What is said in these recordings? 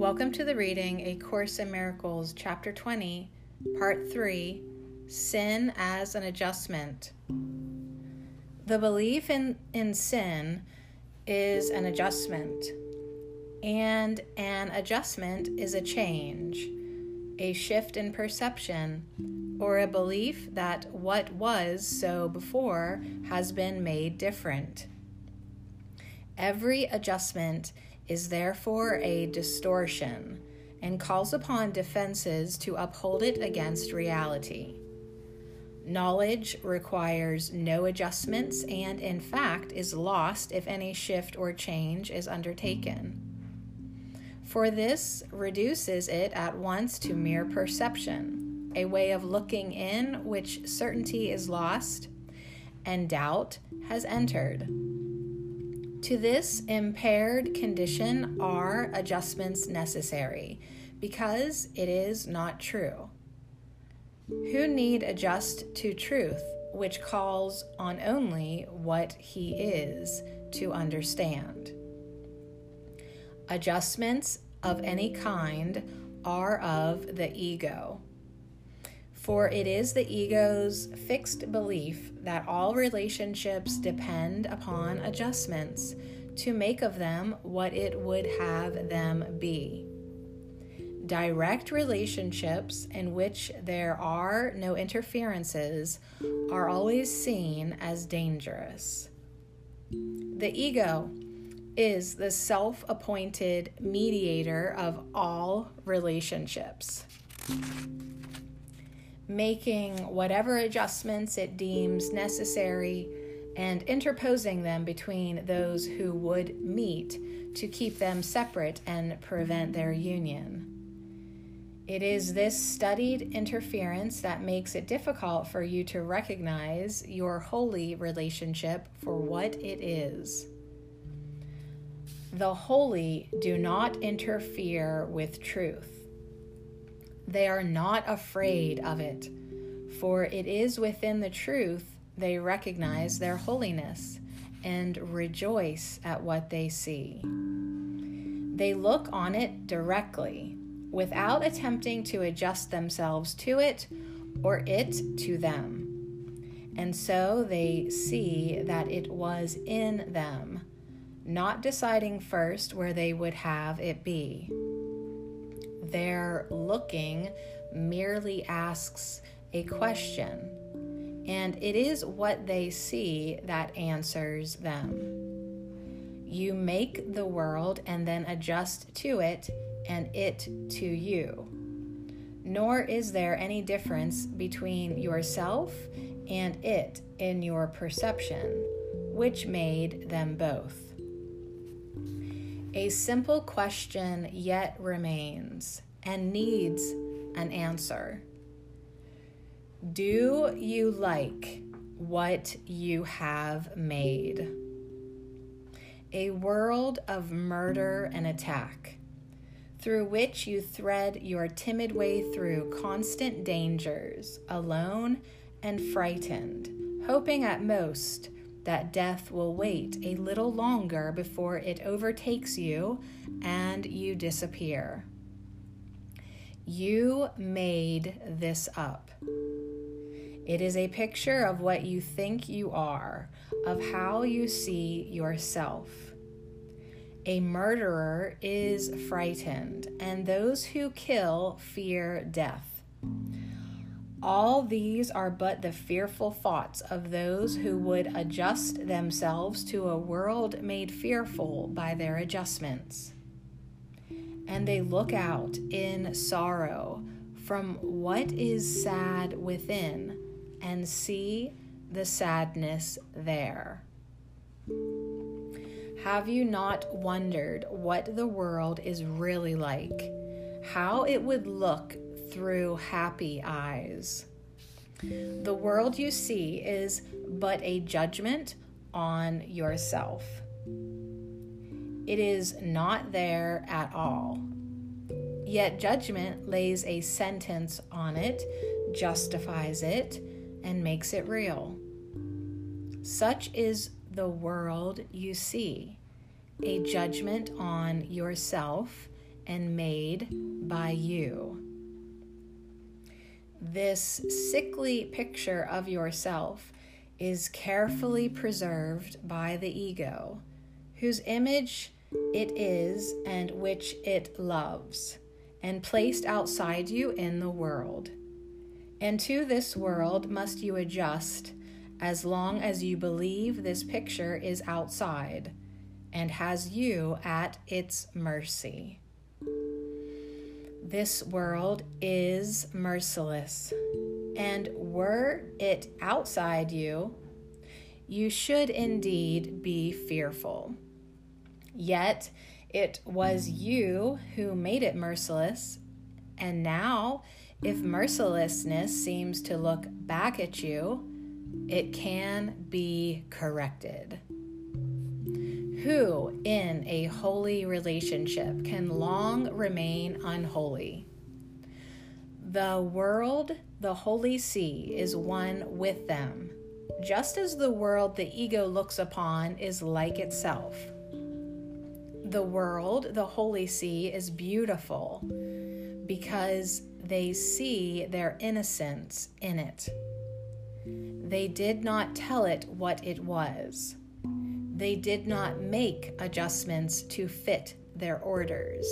Welcome to the reading A Course in Miracles, Chapter 20, Part 3 Sin as an Adjustment. The belief in, in sin is an adjustment, and an adjustment is a change, a shift in perception, or a belief that what was so before has been made different. Every adjustment is therefore a distortion and calls upon defenses to uphold it against reality. Knowledge requires no adjustments and, in fact, is lost if any shift or change is undertaken. For this reduces it at once to mere perception, a way of looking in which certainty is lost and doubt has entered. To this impaired condition are adjustments necessary because it is not true. Who need adjust to truth, which calls on only what he is to understand? Adjustments of any kind are of the ego. For it is the ego's fixed belief that all relationships depend upon adjustments to make of them what it would have them be. Direct relationships in which there are no interferences are always seen as dangerous. The ego is the self appointed mediator of all relationships making whatever adjustments it deems necessary and interposing them between those who would meet to keep them separate and prevent their union. It is this studied interference that makes it difficult for you to recognize your holy relationship for what it is. The holy do not interfere with truth. They are not afraid of it, for it is within the truth they recognize their holiness and rejoice at what they see. They look on it directly, without attempting to adjust themselves to it or it to them. And so they see that it was in them, not deciding first where they would have it be their looking merely asks a question, and it is what they see that answers them. You make the world and then adjust to it and it to you. Nor is there any difference between yourself and it in your perception, which made them both. A simple question yet remains and needs an answer. Do you like what you have made? A world of murder and attack, through which you thread your timid way through constant dangers, alone and frightened, hoping at most that death will wait a little longer before it overtakes you and you disappear. You made this up. It is a picture of what you think you are, of how you see yourself. A murderer is frightened, and those who kill fear death. All these are but the fearful thoughts of those who would adjust themselves to a world made fearful by their adjustments. And they look out in sorrow from what is sad within and see the sadness there. Have you not wondered what the world is really like? How it would look through happy eyes. The world you see is but a judgment on yourself. It is not there at all. Yet judgment lays a sentence on it, justifies it, and makes it real. Such is the world you see a judgment on yourself and made by you. This sickly picture of yourself is carefully preserved by the ego, whose image it is and which it loves, and placed outside you in the world. And to this world must you adjust as long as you believe this picture is outside and has you at its mercy. This world is merciless, and were it outside you, you should indeed be fearful. Yet it was you who made it merciless, and now, if mercilessness seems to look back at you, it can be corrected. Who in a holy relationship can long remain unholy? The world, the holy see, is one with them, just as the world the ego looks upon is like itself. The world, the holy see, is beautiful because they see their innocence in it. They did not tell it what it was. They did not make adjustments to fit their orders.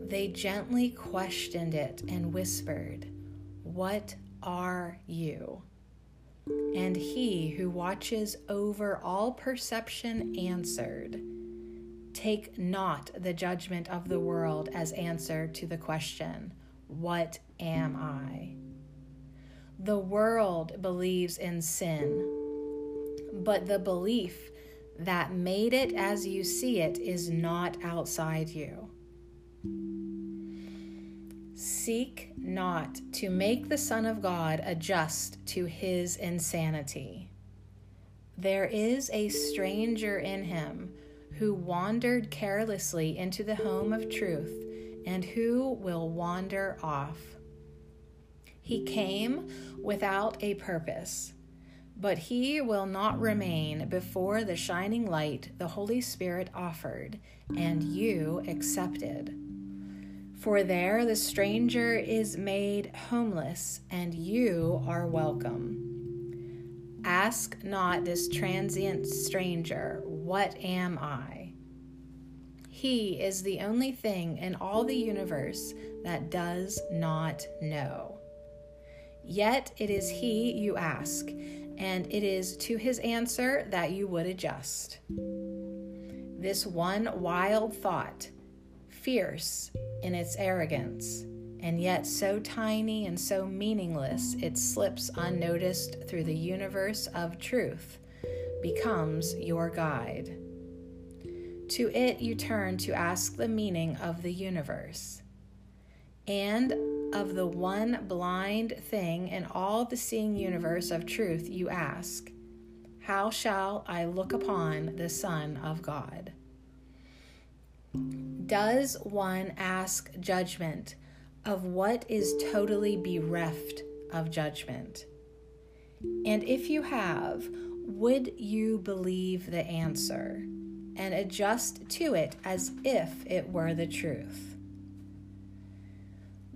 They gently questioned it and whispered, What are you? And he who watches over all perception answered, Take not the judgment of the world as answer to the question, What am I? The world believes in sin but the belief that made it as you see it is not outside you. Seek not to make the Son of God adjust to his insanity. There is a stranger in him who wandered carelessly into the home of truth and who will wander off. He came without a purpose but he will not remain before the shining light the Holy Spirit offered and you accepted. For there the stranger is made homeless, and you are welcome. Ask not this transient stranger, What am I? He is the only thing in all the universe that does not know. Yet it is he you ask and it is to his answer that you would adjust. This one wild thought, fierce in its arrogance, and yet so tiny and so meaningless it slips unnoticed through the universe of truth, becomes your guide. To it you turn to ask the meaning of the universe. And of the one blind thing in all the seeing universe of truth, you ask, How shall I look upon the Son of God? Does one ask judgment of what is totally bereft of judgment? And if you have, would you believe the answer and adjust to it as if it were the truth?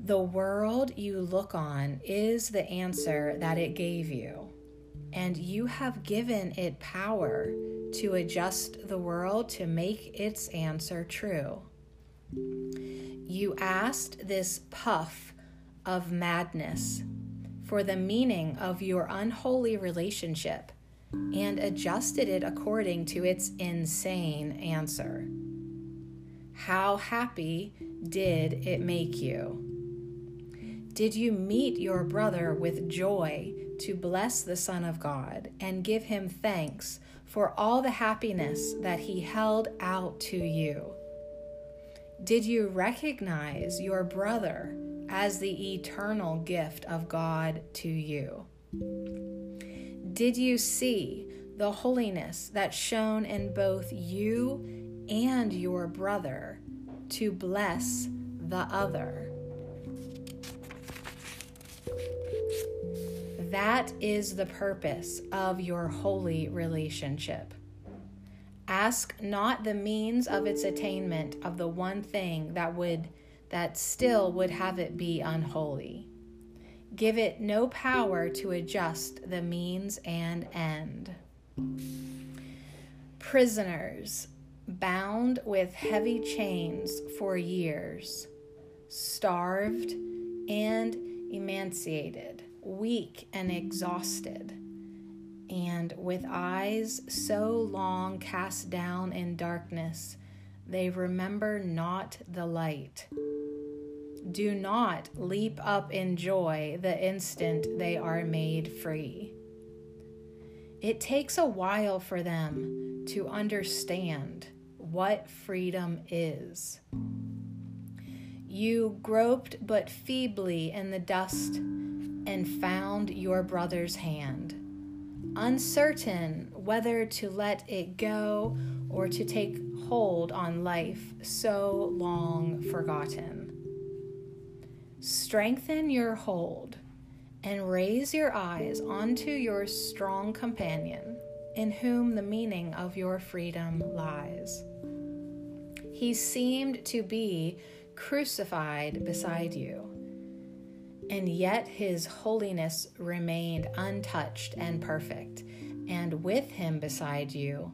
The world you look on is the answer that it gave you, and you have given it power to adjust the world to make its answer true. You asked this puff of madness for the meaning of your unholy relationship and adjusted it according to its insane answer. How happy did it make you? Did you meet your brother with joy to bless the Son of God and give him thanks for all the happiness that he held out to you? Did you recognize your brother as the eternal gift of God to you? Did you see the holiness that shone in both you and your brother to bless the other? That is the purpose of your holy relationship. Ask not the means of its attainment of the one thing that would that still would have it be unholy. Give it no power to adjust the means and end. Prisoners, bound with heavy chains for years, starved and emaciated, weak and exhausted, and with eyes so long cast down in darkness, they remember not the light. Do not leap up in joy the instant they are made free. It takes a while for them to understand what freedom is. You groped but feebly in the dust and found your brother's hand, uncertain whether to let it go or to take hold on life so long forgotten. Strengthen your hold and raise your eyes onto your strong companion, in whom the meaning of your freedom lies. He seemed to be crucified beside you, and yet his holiness remained untouched and perfect, and with him beside you,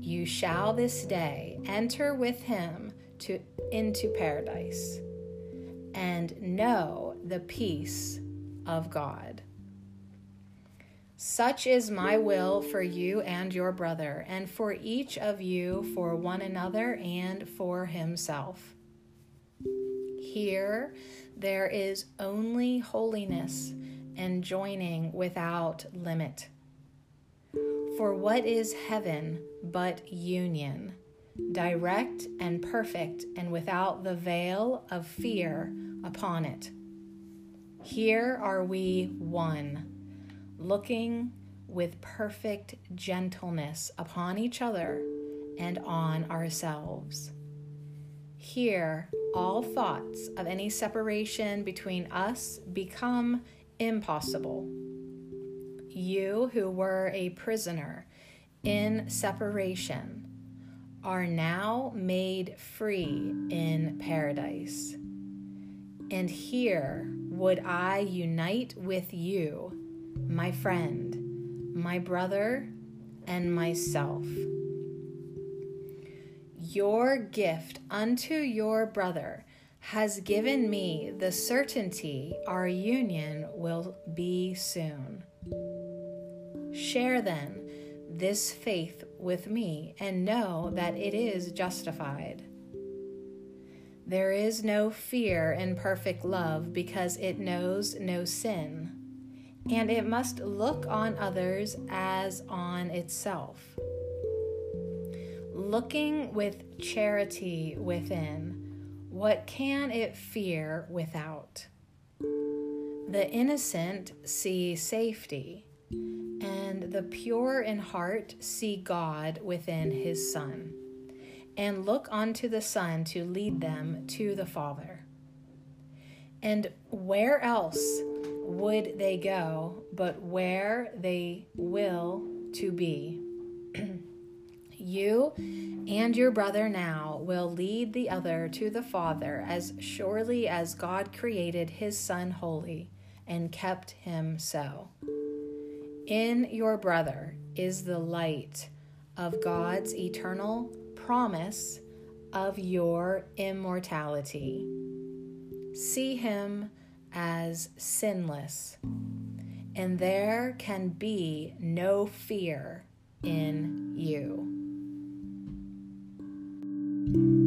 you shall this day enter with him to into paradise and know the peace of God. Such is my will for you and your brother, and for each of you for one another and for himself. Here there is only holiness and joining without limit. For what is heaven but union, direct and perfect, and without the veil of fear upon it? Here are we one, looking with perfect gentleness upon each other and on ourselves. Here, all thoughts of any separation between us become impossible. You who were a prisoner in separation are now made free in paradise. And here would I unite with you, my friend, my brother, and myself. Your gift unto your brother has given me the certainty our union will be soon. Share then this faith with me and know that it is justified. There is no fear in perfect love because it knows no sin, and it must look on others as on itself. Looking with charity within, what can it fear without? The innocent see safety, and the pure in heart see God within his Son and look unto the Son to lead them to the Father. And where else would they go but where they will to be? you and your brother now will lead the other to the Father as surely as God created his Son holy and kept him so. In your brother is the light of God's eternal promise of your immortality. See him as sinless, and there can be no fear in you thank you